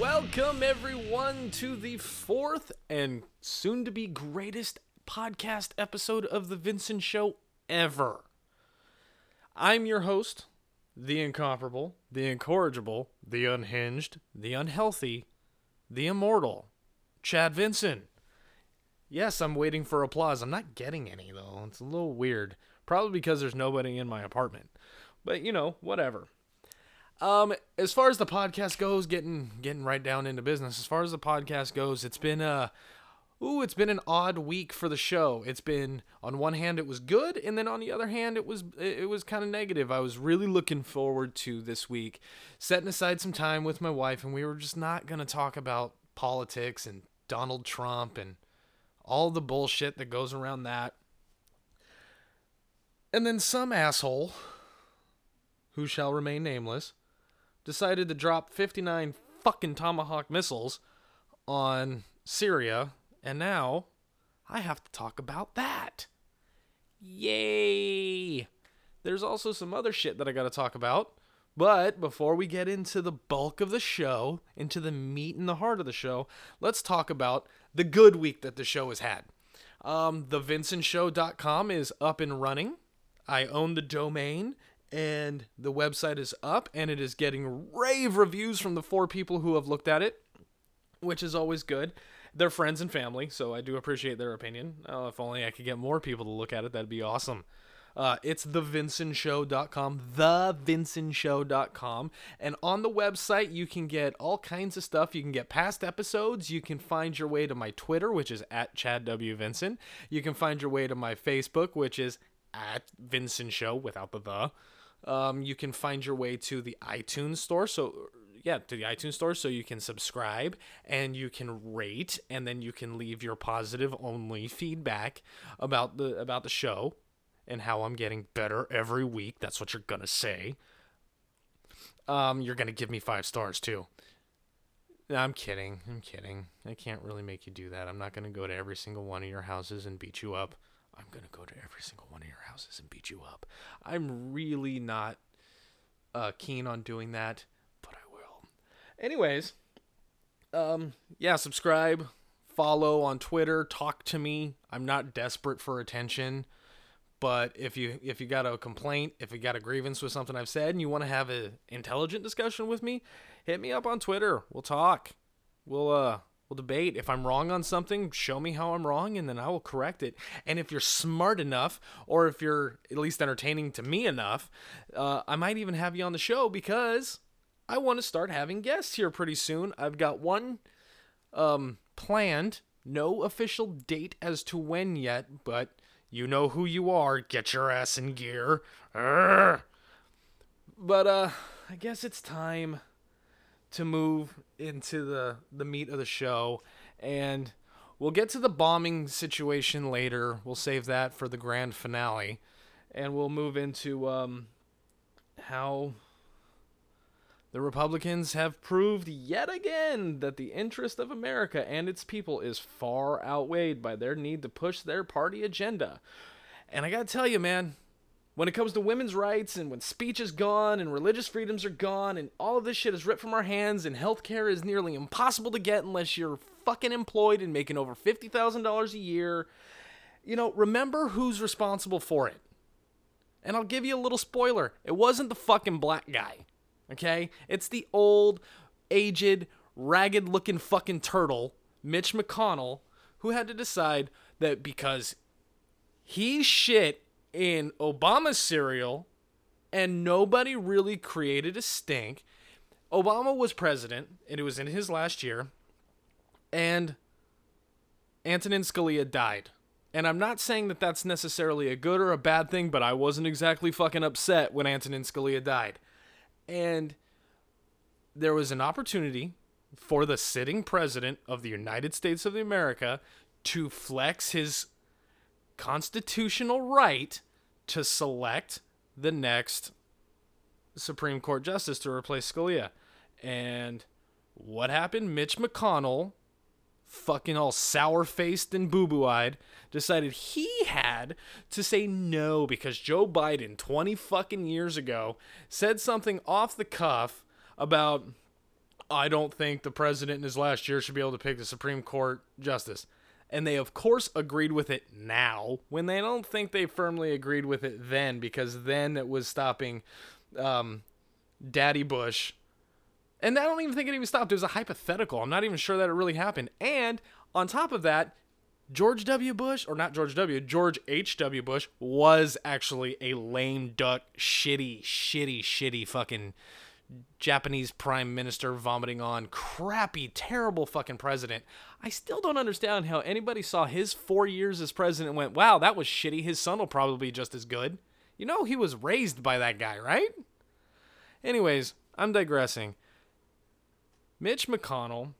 Welcome, everyone, to the fourth and soon to be greatest podcast episode of The Vinson Show ever. I'm your host, the incomparable, the incorrigible, the unhinged, the unhealthy, the immortal, Chad Vinson. Yes, I'm waiting for applause. I'm not getting any, though. It's a little weird. Probably because there's nobody in my apartment. But, you know, whatever. Um, as far as the podcast goes, getting getting right down into business. As far as the podcast goes, it's been uh ooh, it's been an odd week for the show. It's been on one hand it was good, and then on the other hand it was it was kind of negative. I was really looking forward to this week, setting aside some time with my wife, and we were just not gonna talk about politics and Donald Trump and all the bullshit that goes around that. And then some asshole, who shall remain nameless, decided to drop 59 fucking Tomahawk missiles on Syria, and now I have to talk about that. Yay! There's also some other shit that I gotta talk about. But before we get into the bulk of the show, into the meat and the heart of the show, let's talk about the good week that the show has had. Um, thevinsonshow.com is up and running. I own the domain and the website is up and it is getting rave reviews from the four people who have looked at it, which is always good. They're friends and family, so I do appreciate their opinion. Oh, if only I could get more people to look at it, that'd be awesome. Uh, it's thevinsonshow.com, thevinsonshow.com. And on the website, you can get all kinds of stuff. You can get past episodes. You can find your way to my Twitter, which is at Chad W. Vinson. You can find your way to my Facebook, which is at Vinson Show without the the. Um, you can find your way to the iTunes store. So, yeah, to the iTunes store. So you can subscribe and you can rate, and then you can leave your positive only feedback about the about the show and how I'm getting better every week. That's what you're gonna say. Um, you're gonna give me five stars too. I'm kidding. I'm kidding. I can't really make you do that. I'm not gonna go to every single one of your houses and beat you up. I'm gonna go to every single one of your houses and beat you up. I'm really not uh, keen on doing that, but I will. Anyways, um, yeah, subscribe, follow on Twitter, talk to me. I'm not desperate for attention. But if you if you got a complaint, if you got a grievance with something I've said, and you want to have an intelligent discussion with me, hit me up on Twitter. We'll talk. We'll uh we'll debate. If I'm wrong on something, show me how I'm wrong, and then I will correct it. And if you're smart enough, or if you're at least entertaining to me enough, uh, I might even have you on the show because I want to start having guests here pretty soon. I've got one um planned. No official date as to when yet, but you know who you are. Get your ass in gear. But uh I guess it's time to move into the the meat of the show and we'll get to the bombing situation later. We'll save that for the grand finale and we'll move into um how the Republicans have proved yet again that the interest of America and its people is far outweighed by their need to push their party agenda. And I gotta tell you, man, when it comes to women's rights and when speech is gone and religious freedoms are gone and all of this shit is ripped from our hands and healthcare is nearly impossible to get unless you're fucking employed and making over $50,000 a year, you know, remember who's responsible for it. And I'll give you a little spoiler it wasn't the fucking black guy. Okay? It's the old, aged, ragged looking fucking turtle, Mitch McConnell, who had to decide that because he shit in Obama's cereal and nobody really created a stink. Obama was president, and it was in his last year, and Antonin Scalia died. And I'm not saying that that's necessarily a good or a bad thing, but I wasn't exactly fucking upset when Antonin Scalia died. And there was an opportunity for the sitting president of the United States of America to flex his constitutional right to select the next Supreme Court justice to replace Scalia. And what happened? Mitch McConnell, fucking all sour faced and boo boo eyed, decided he had to say no because Joe Biden, 20 fucking years ago, said something off the cuff about I don't think the president in his last year should be able to pick the Supreme Court justice. And they, of course, agreed with it now when they don't think they firmly agreed with it then because then it was stopping um, Daddy Bush. And I don't even think it even stopped. It was a hypothetical. I'm not even sure that it really happened. And on top of that, George W. Bush, or not George W., George H.W. Bush was actually a lame duck, shitty, shitty, shitty fucking Japanese prime minister vomiting on crappy, terrible fucking president. I still don't understand how anybody saw his four years as president and went, wow, that was shitty. His son will probably be just as good. You know, he was raised by that guy, right? Anyways, I'm digressing. Mitch McConnell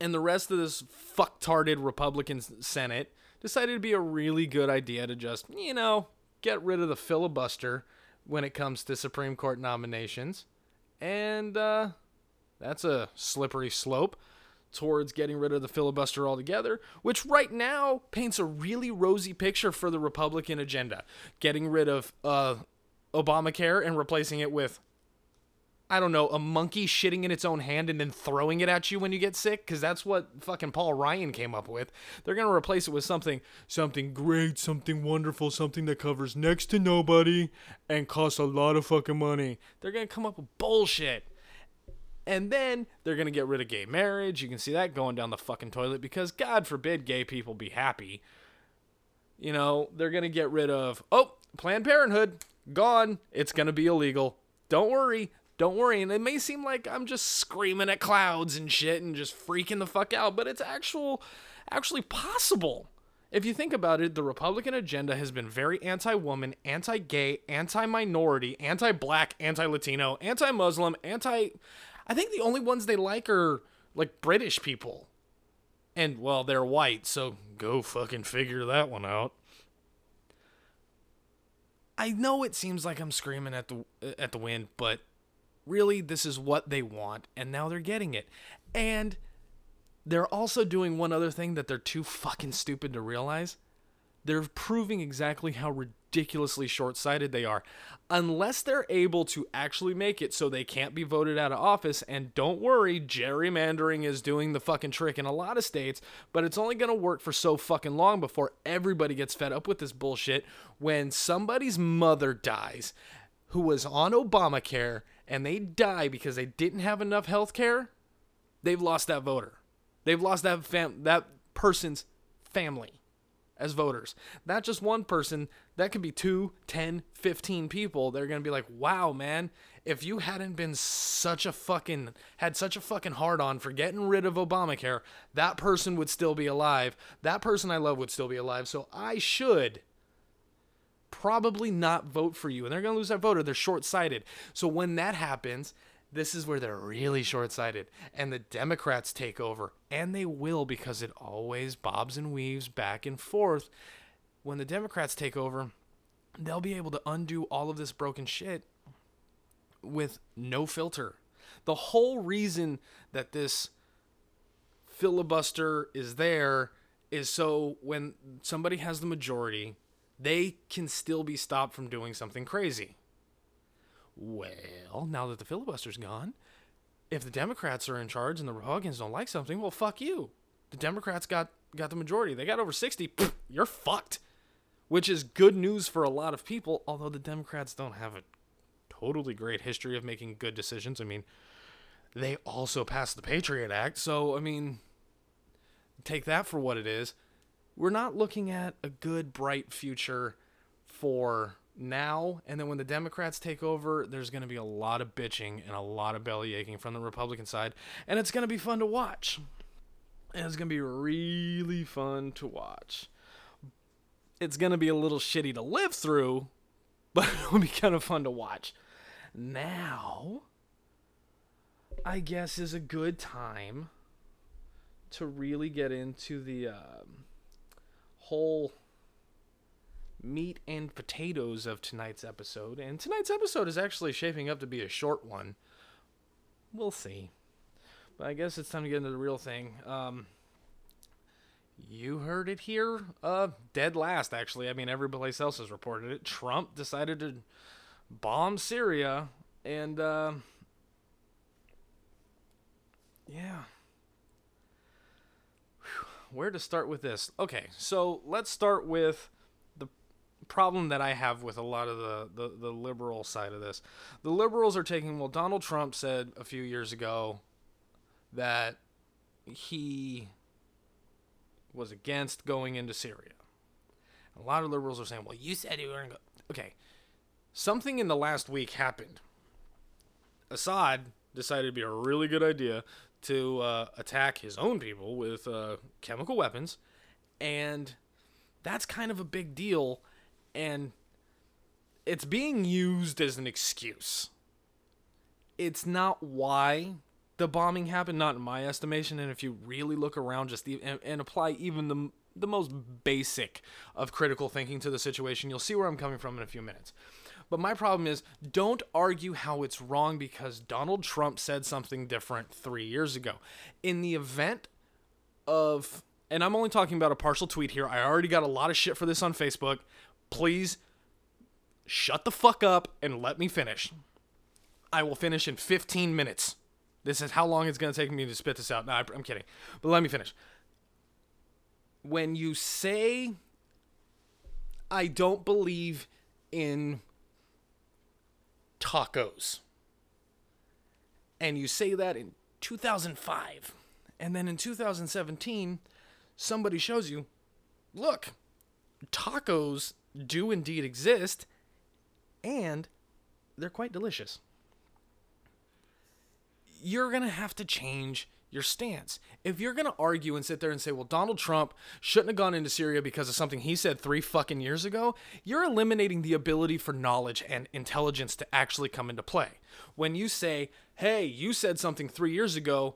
and the rest of this fucktarded Republican Senate decided it'd be a really good idea to just, you know, get rid of the filibuster when it comes to Supreme Court nominations and uh, that's a slippery slope towards getting rid of the filibuster altogether, which right now paints a really rosy picture for the Republican agenda. Getting rid of uh, Obamacare and replacing it with, I don't know, a monkey shitting in its own hand and then throwing it at you when you get sick, because that's what fucking Paul Ryan came up with. They're gonna replace it with something, something great, something wonderful, something that covers next to nobody and costs a lot of fucking money. They're gonna come up with bullshit. And then they're to get rid of gay marriage. You can see that going down the fucking toilet because God forbid gay people be happy. You know, they're to get rid of, oh, Planned Parenthood, gone. It's to be illegal. Don't worry. Don't worry. And it may seem like I'm just screaming at clouds and shit and just freaking the fuck out, but it's actual actually possible. If you think about it, the Republican agenda has been very anti woman, anti gay, anti minority, anti black, anti Latino, anti Muslim, anti. I think the only ones they like are like British people. And, well, they're white, so go fucking figure that one out. I know it seems like I'm screaming at the at the wind, but really this is what they want and now they're getting it. And they're also doing one other thing that they're too fucking stupid to realize. They're proving exactly how ridiculously short sighted they are. Unless they're able to actually make it so they can't be voted out of office, and don't worry, gerrymandering is doing the fucking trick in a lot of states, but it's only gonna work for so fucking long before everybody gets fed up with this bullshit. When somebody's mother dies who was on Obamacare and they die because they didn't have enough health care, they've lost that voter. They've lost that fam- that person's family as voters. Not just one person, that could be 2, 10, 15 people. They're going to be like, "Wow, man, if you hadn't been such a fucking had such a fucking hard on for getting rid of Obamacare, that person would still be alive. That person I love would still be alive. So I should probably not vote for you. And they're going to lose that voter. They're short-sighted. So when that happens, this is where they're really short sighted. And the Democrats take over. And they will because it always bobs and weaves back and forth. When the Democrats take over, they'll be able to undo all of this broken shit with no filter. The whole reason that this filibuster is there is so when somebody has the majority, they can still be stopped from doing something crazy. Well, now that the filibuster's gone, if the Democrats are in charge and the Republicans don't like something, well, fuck you. The Democrats got got the majority. They got over 60. Pfft, you're fucked. Which is good news for a lot of people, although the Democrats don't have a totally great history of making good decisions. I mean, they also passed the Patriot Act, so I mean, take that for what it is. We're not looking at a good bright future for now and then when the Democrats take over, there's going to be a lot of bitching and a lot of belly aching from the Republican side, and it's going to be fun to watch. And it's going to be really fun to watch. It's going to be a little shitty to live through, but it'll be kind of fun to watch. Now, I guess is a good time to really get into the uh, whole meat and potatoes of tonight's episode. And tonight's episode is actually shaping up to be a short one. We'll see. But I guess it's time to get into the real thing. Um, you heard it here. Uh, dead last, actually. I mean, everybody else has reported it. Trump decided to bomb Syria, and uh, yeah. Where to start with this? Okay, so let's start with the problem that I have with a lot of the, the, the liberal side of this. The liberals are taking, well, Donald Trump said a few years ago that he was against going into Syria. A lot of liberals are saying, well, you said you were going to go. Okay. Something in the last week happened. Assad decided it'd be a really good idea to uh, attack his own people with uh, chemical weapons. And that's kind of a big deal. And it's being used as an excuse. It's not why the bombing happened, not in my estimation. And if you really look around, just the, and, and apply even the the most basic of critical thinking to the situation, you'll see where I'm coming from in a few minutes. But my problem is don't argue how it's wrong because Donald Trump said something different three years ago. In the event of, and I'm only talking about a partial tweet here, I already got a lot of shit for this on Facebook. Please shut the fuck up and let me finish. I will finish in 15 minutes. This is how long it's going to take me to spit this out. No, I'm kidding. But let me finish. When you say, I don't believe in tacos, and you say that in 2005, and then in 2017, somebody shows you, look, tacos do indeed exist, and they're quite delicious. You're going to have to change your stance. If you're going to argue and sit there and say, well, Donald Trump shouldn't have gone into Syria because of something he said three fucking years ago, you're eliminating the ability for knowledge and intelligence to actually come into play. When you say, hey, you said something three years ago,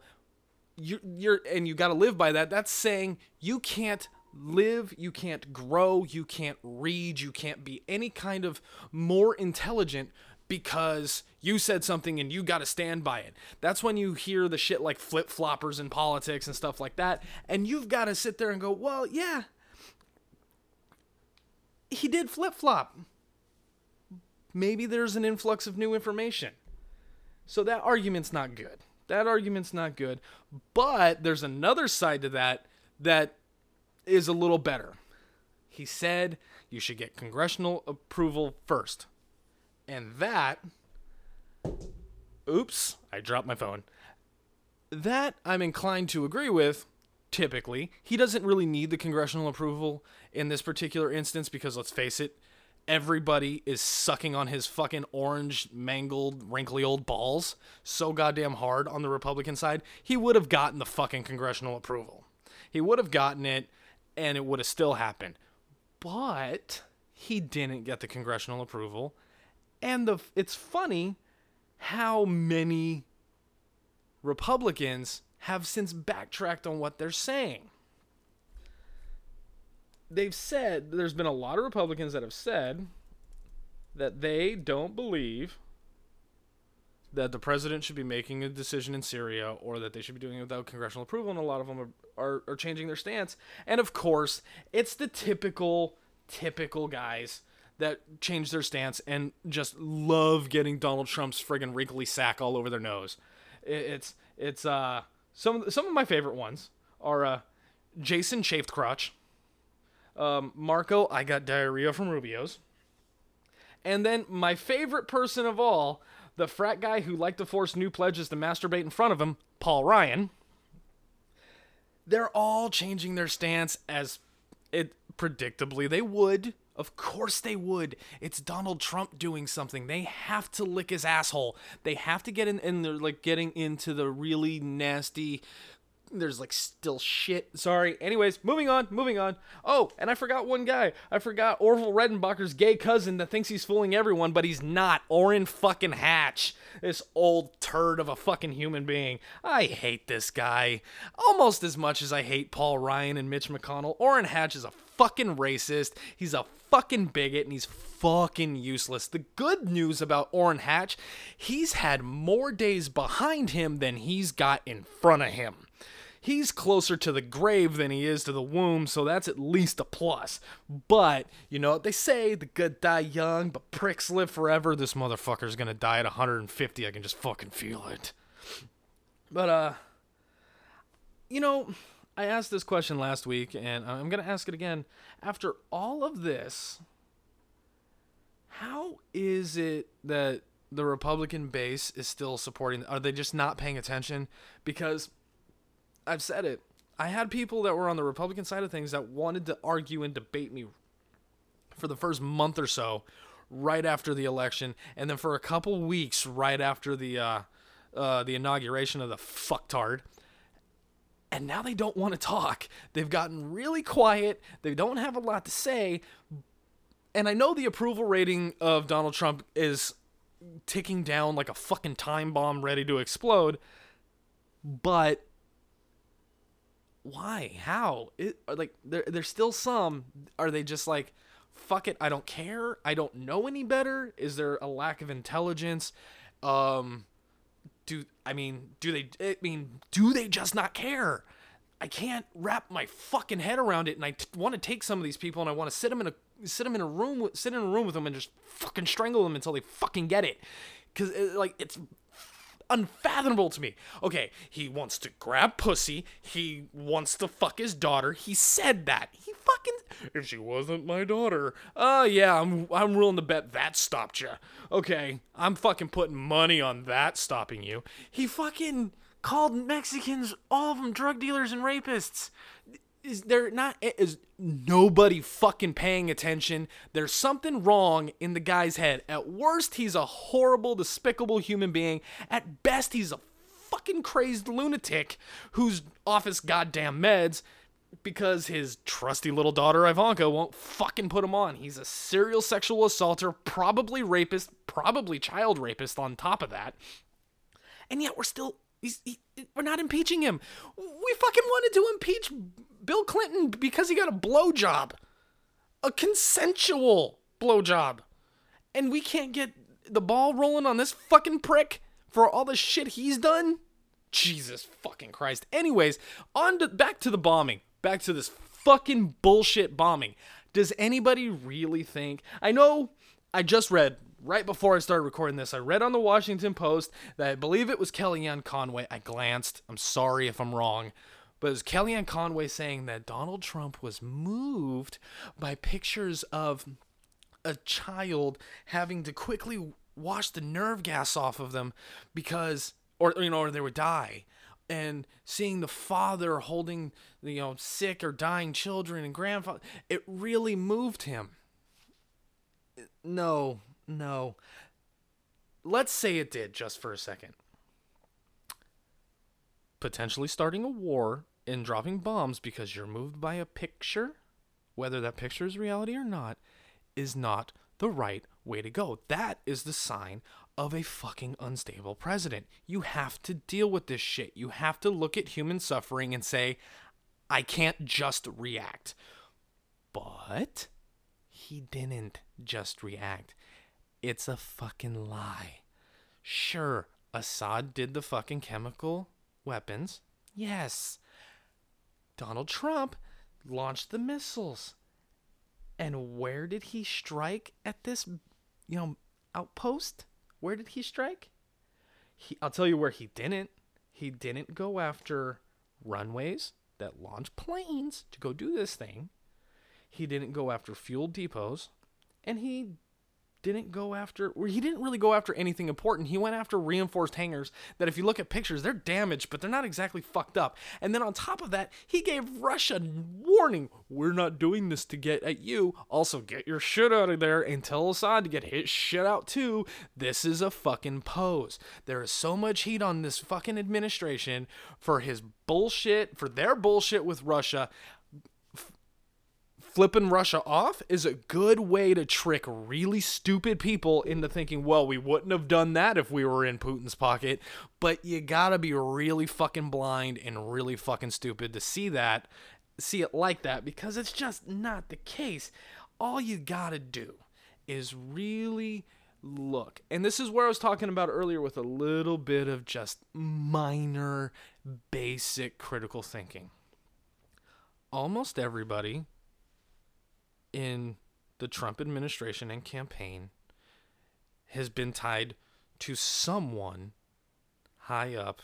you, you're, and you got to live by that, that's saying you can't live, you can't grow, you can't read, you can't be any kind of more intelligent because you said something and you got to stand by it. That's when you hear the shit like flip floppers in politics and stuff like that. And you've got to sit there and go, well, yeah, he did flip flop. Maybe there's an influx of new information. So that argument's not good. That argument's not good. But there's another side to that that is a little better. He said you should get congressional approval first. And that, oops, I dropped my phone. That I'm inclined to agree with, typically. He doesn't really need the congressional approval in this particular instance because let's face it, everybody is sucking on his fucking orange, mangled, wrinkly old balls so goddamn hard on the Republican side. He would have gotten the fucking congressional approval. He would have gotten it and it would have still happened. But he didn't get the congressional approval and the it's funny how many Republicans have since backtracked on what they're saying. They've said there's been a lot of Republicans that have said that they don't believe that the president should be making a decision in Syria or that they should be doing it without congressional approval, and a lot of them are, are, are changing their stance. And of course, it's the typical, typical guys that change their stance and just love getting Donald Trump's friggin' wrinkly sack all over their nose. It's it's uh some some of my favorite ones are uh Jason Chafed Crotch, um, Marco I got diarrhea from Rubio's, and then my favorite person of all, the frat guy who liked to force new pledges to masturbate in front of him, Paul Ryan. They're all changing their stance as it predictably they would of course they would. It's Donald Trump doing something. They have to lick his asshole. They have to get in and they're like getting into the really nasty there's like still shit. Sorry. Anyways, moving on, moving on. Oh, and I forgot one guy. I forgot Orville Redenbacher's gay cousin that thinks he's fooling everyone, but he's not. Orrin fucking Hatch. This old turd of a fucking human being. I hate this guy. Almost as much as I hate Paul Ryan and Mitch McConnell. Orrin Hatch is a fucking racist. He's a fucking bigot and he's fucking useless. The good news about Orrin Hatch, he's had more days behind him than he's got in front of him. He's closer to the grave than he is to the womb, so that's at least a plus. But, you know what they say, the good die young, but pricks live forever. This motherfucker's gonna die at 150. I can just fucking feel it. But, uh, you know, I asked this question last week, and I'm going to ask it again. After all of this, how is it that the Republican base is still supporting? Are they just not paying attention? Because I've said it. I had people that were on the Republican side of things that wanted to argue and debate me for the first month or so, right after the election, and then for a couple weeks right after the uh, uh, the inauguration of the fucktard. And now they don't want to talk. They've gotten really quiet. They don't have a lot to say. And I know the approval rating of Donald Trump is ticking down like a fucking time bomb ready to explode. But why? How? It, like there there's still some are they just like fuck it, I don't care. I don't know any better. Is there a lack of intelligence? Um do I mean, do they I mean, do they just not care? I can't wrap my fucking head around it and I t- want to take some of these people and I want to sit them in a sit them in a room sit in a room with them and just fucking strangle them until they fucking get it. Cuz it, uh, like it's unfathomable to me. Okay, he wants to grab pussy. He wants to fuck his daughter. He said that. He fucking. If she wasn't my daughter, uh, yeah, I'm I'm willing to bet that stopped you. Okay, I'm fucking putting money on that stopping you. He fucking called Mexicans all of them drug dealers and rapists is there not eh, is nobody fucking paying attention there's something wrong in the guy's head at worst he's a horrible despicable human being at best he's a fucking crazed lunatic who's off his goddamn meds because his trusty little daughter Ivanka won't fucking put him on. He's a serial sexual assaulter, probably rapist, probably child rapist on top of that. And yet we're still he, we're not impeaching him. We fucking wanted to impeach Bill Clinton because he got a blowjob, a consensual blowjob, and we can't get the ball rolling on this fucking prick for all the shit he's done. Jesus fucking Christ. Anyways, on to back to the bombing. Back to this fucking bullshit bombing. Does anybody really think? I know I just read right before I started recording this, I read on the Washington Post that I believe it was Kellyanne Conway. I glanced. I'm sorry if I'm wrong. But it was Kellyanne Conway saying that Donald Trump was moved by pictures of a child having to quickly wash the nerve gas off of them because, or, you know, or they would die. And seeing the father holding, you know, sick or dying children and grandfather, it really moved him. No, no. Let's say it did just for a second. Potentially starting a war and dropping bombs because you're moved by a picture, whether that picture is reality or not, is not the right way to go. That is the sign of a fucking unstable president. You have to deal with this shit. You have to look at human suffering and say, I can't just react. But he didn't just react. It's a fucking lie. Sure, Assad did the fucking chemical weapons. Yes. Donald Trump launched the missiles. And where did he strike at this, you know, outpost? Where did he strike? He, I'll tell you where he didn't. He didn't go after runways that launch planes to go do this thing. He didn't go after fuel depots. And he didn't go after he didn't really go after anything important. He went after reinforced hangars that if you look at pictures, they're damaged, but they're not exactly fucked up. And then on top of that, he gave Russia warning, we're not doing this to get at you. Also get your shit out of there and tell Assad to get his shit out too. This is a fucking pose. There is so much heat on this fucking administration for his bullshit, for their bullshit with Russia flipping Russia off is a good way to trick really stupid people into thinking, well, we wouldn't have done that if we were in Putin's pocket. But you gotta be really fucking blind and really fucking stupid to see that, see it like that, because it's just not the case. All you gotta do is really look. And this is where I was talking about earlier with a little bit of just minor, basic critical thinking. Almost everybody in the Trump administration and campaign has been tied to someone high up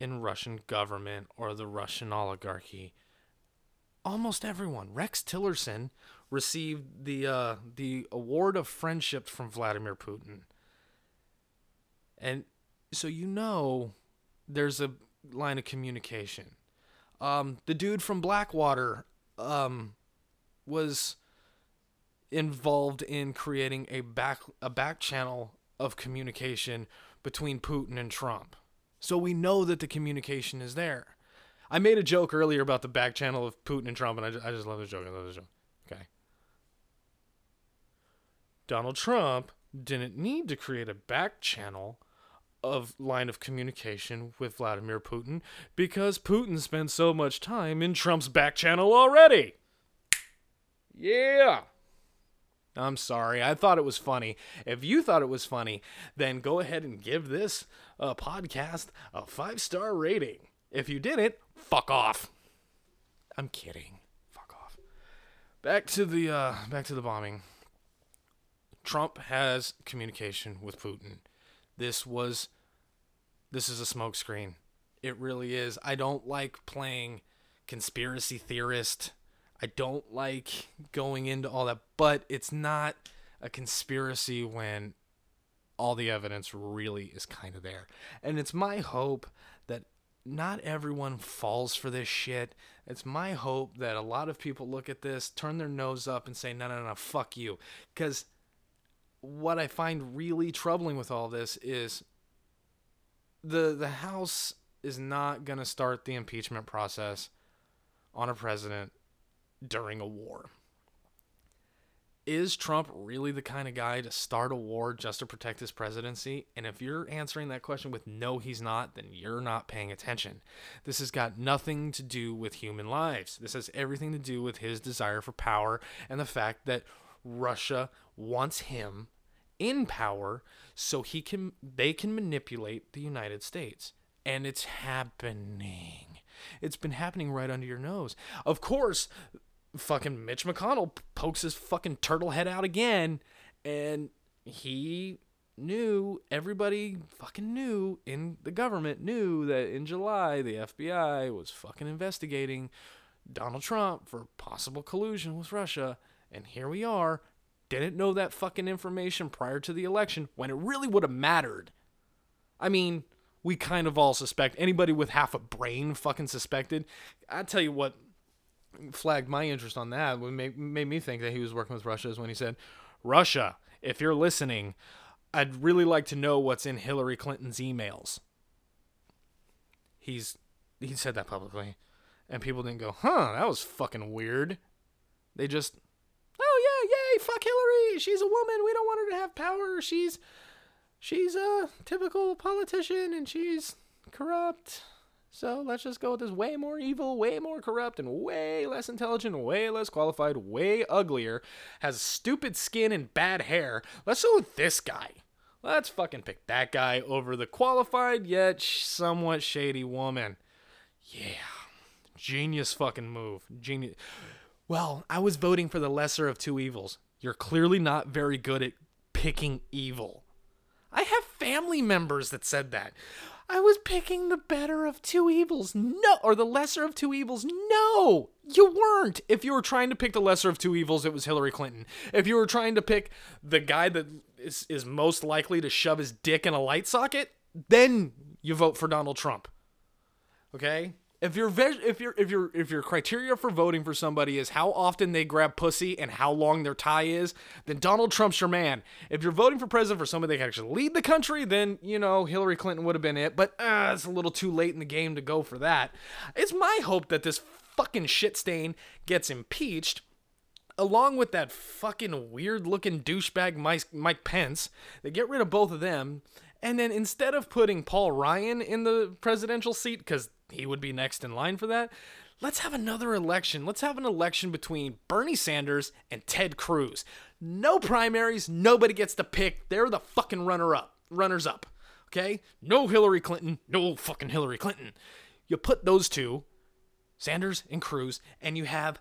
in Russian government or the Russian oligarchy. Almost everyone. Rex Tillerson received the uh, the award of friendship from Vladimir Putin. And so you know there's a line of communication. Um, the dude from Blackwater um, was involved in creating a back a back channel of communication between Putin and Trump. So we know that the communication is there. I made a joke earlier about the back channel of Putin and Trump, and I just, I just love the joke. I love the joke. Okay. Donald Trump didn't need to create a back channel of line of communication with Vladimir Putin because Putin spent so much time in Trump's back channel already. Yeah. I'm sorry. I thought it was funny. If you thought it was funny, then go ahead and give this uh, podcast a five star rating. If you didn't, fuck off. I'm kidding. Fuck off. Back to the uh, back to the bombing. Trump has communication with Putin. This was this is a smokescreen. It really is. I don't like playing conspiracy theorist. I don't like going into all that, but it's not a conspiracy when all the evidence really is kind of there. And it's my hope that not everyone falls for this shit. It's my hope that a lot of people look at this, turn their nose up, and say, no, no, no, fuck you. Because what I find really troubling with all this is the the House is not going to start the impeachment process on a president during a war. Is Trump really the kind of guy to start a war just to protect his presidency? And if you're answering that question with no, he's not, then you're not paying attention. This has got nothing to do with human lives. This has everything to do with his desire for power and the fact that Russia wants him in power so he can they can manipulate the United States. And it's happening. It's been happening right under your nose. Of course, fucking Mitch McConnell pokes his fucking turtle head out again and he knew everybody fucking knew in the government knew that in July the FBI was fucking investigating Donald Trump for possible collusion with Russia and here we are didn't know that fucking information prior to the election when it really would have mattered. I mean, we kind of all suspect anybody with half a brain fucking suspected. I tell you what flagged my interest on that, what made, made me think that he was working with Russia is when he said, Russia, if you're listening, I'd really like to know what's in Hillary Clinton's emails. He's he said that publicly. And people didn't go, huh, that was fucking weird. They just "Oh yeah, yay, fuck Hillary. She's a woman. We don't want her to have power. She's she's a typical politician and she's corrupt. So let's just go with this way more evil, way more corrupt, and way less intelligent, way less qualified, way uglier, has stupid skin and bad hair. Let's go with this guy. Let's fucking pick that guy over the qualified yet somewhat shady woman. Yeah. Genius fucking move. Genius. Well, I was voting for the lesser of two evils. You're clearly not very good at picking evil. I have family members that said that. I was picking the better of two evils. No, or the lesser of two evils. No, you weren't. If you were trying to pick the lesser of two evils, it was Hillary Clinton. If you were trying to pick the guy that is, is most likely to shove his dick in a light socket, then you vote for Donald Trump. Okay? If your if your if your if your criteria for voting for somebody is how often they grab pussy and how long their tie is, then Donald Trump's your man. If you're voting for president for somebody that can actually lead the country, then you know Hillary Clinton would have been it. But uh, it's a little too late in the game to go for that. It's my hope that this fucking shit stain gets impeached along with that fucking weird looking douchebag Mike, Mike Pence. They get rid of both of them. And then instead of putting Paul Ryan in the presidential seat, because he would be next in line for that. Let's have another election. Let's have an election between Bernie Sanders and Ted Cruz. No primaries, nobody gets to pick. They're the fucking runner up, runners up. Okay? No Hillary Clinton, no fucking Hillary Clinton. You put those two, Sanders and Cruz, and you have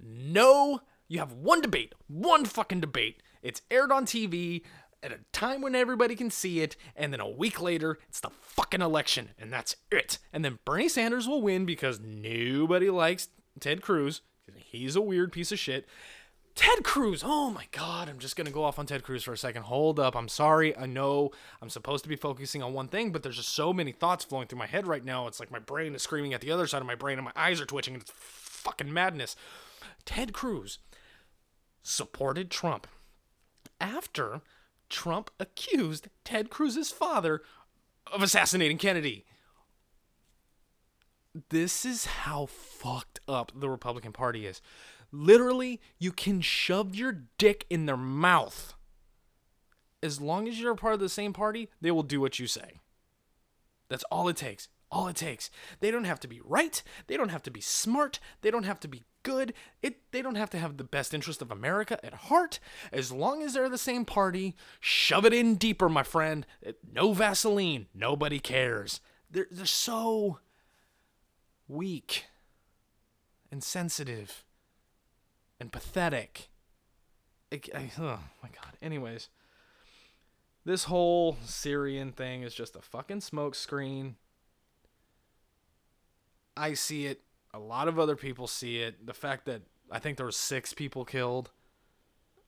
no you have one debate, one fucking debate. It's aired on TV at a time when everybody can see it, and then a week later, it's the fucking election, and that's it. And then Bernie Sanders will win because nobody likes Ted Cruz. He's a weird piece of shit. Ted Cruz. Oh my God. I'm just going to go off on Ted Cruz for a second. Hold up. I'm sorry. I know I'm supposed to be focusing on one thing, but there's just so many thoughts flowing through my head right now. It's like my brain is screaming at the other side of my brain and my eyes are twitching. It's fucking madness. Ted Cruz supported Trump after Trump accused Ted Cruz's father of assassinating Kennedy. This is how fucked up the Republican Party is. Literally, you can shove your dick in their mouth. As long as you're a part of the same party, they will do what you say. That's all it takes. All it takes. They don't have to be right. They don't have to be smart. They don't have to be good. It they don't have to have the best interest of America at heart. As long as they're the same party, shove it in deeper, my friend. No Vaseline. Nobody cares. They're they're so weak and sensitive and pathetic. It, I, oh my god. Anyways, this whole Syrian thing is just a fucking smokescreen. I see it. A lot of other people see it. The fact that I think there were six people killed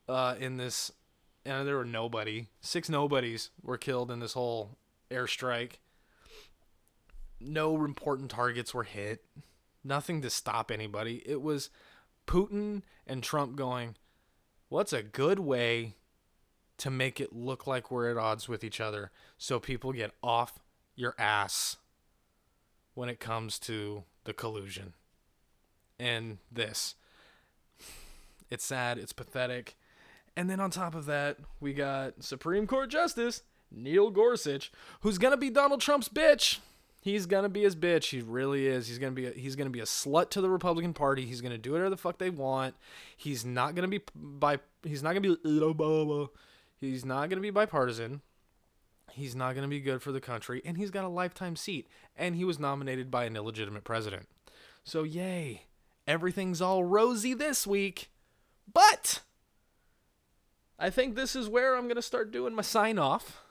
uh, in this, and there were nobody. Six nobodies were killed in this whole airstrike. No important targets were hit. Nothing to stop anybody. It was Putin and Trump going, what's a good way to make it look like we're at odds with each other so people get off your ass when it comes to the collusion and this. It's sad, it's pathetic. And then on top of that, we got Supreme Court Justice Neil Gorsuch, who's going to be Donald Trump's bitch. He's gonna be his bitch. He really is. He's gonna be a, he's gonna be a slut to the Republican Party. He's gonna do whatever the fuck they want. He's not gonna be by. He's not gonna be. He's not gonna be bipartisan. He's not gonna be good for the country, and he's got a lifetime seat. And he was nominated by an illegitimate president. So yay, everything's all rosy this week. But I think this is where I'm gonna start doing my sign off.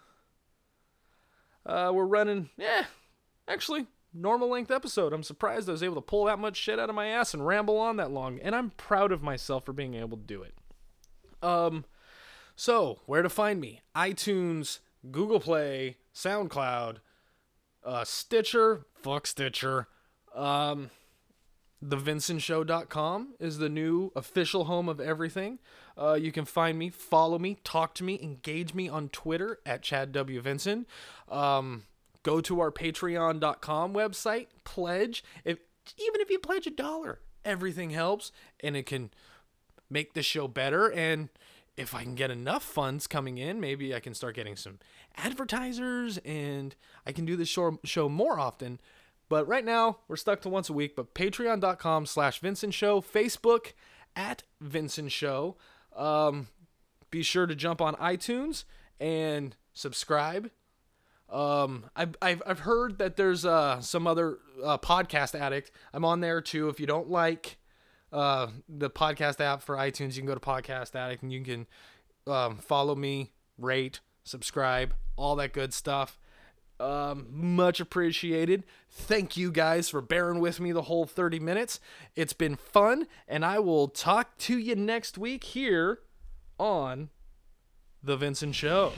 Uh, we're running, yeah, Actually, normal length episode. I'm surprised I was able to pull that much shit out of my ass and ramble on that long, and I'm proud of myself for being able to do it. Um, so where to find me? iTunes, Google Play, SoundCloud, uh, Stitcher, fuck Stitcher, um, thevinsonshow.com is the new official home of everything. Uh, you can find me, follow me, talk to me, engage me on Twitter at Chad W. Vinson. Um, go to our patreon.com website, pledge. If even if you pledge a dollar, everything helps and it can make the show better and if I can get enough funds coming in, maybe I can start getting some advertisers and I can do this show, show more often. But right now, we're stuck to once a week. But patreon.com slash Vinson Show, Facebook at Vinson Show. Um, be sure to jump on iTunes and subscribe um, I've, I've, I've heard that there's uh, some other uh, podcast addict. I'm on there too. If you don't like uh, the podcast app for iTunes, you can go to Podcast Addict and you can um, follow me, rate, subscribe, all that good stuff. Um, much appreciated. Thank you guys for bearing with me the whole 30 minutes. It's been fun, and I will talk to you next week here on The Vinson Show.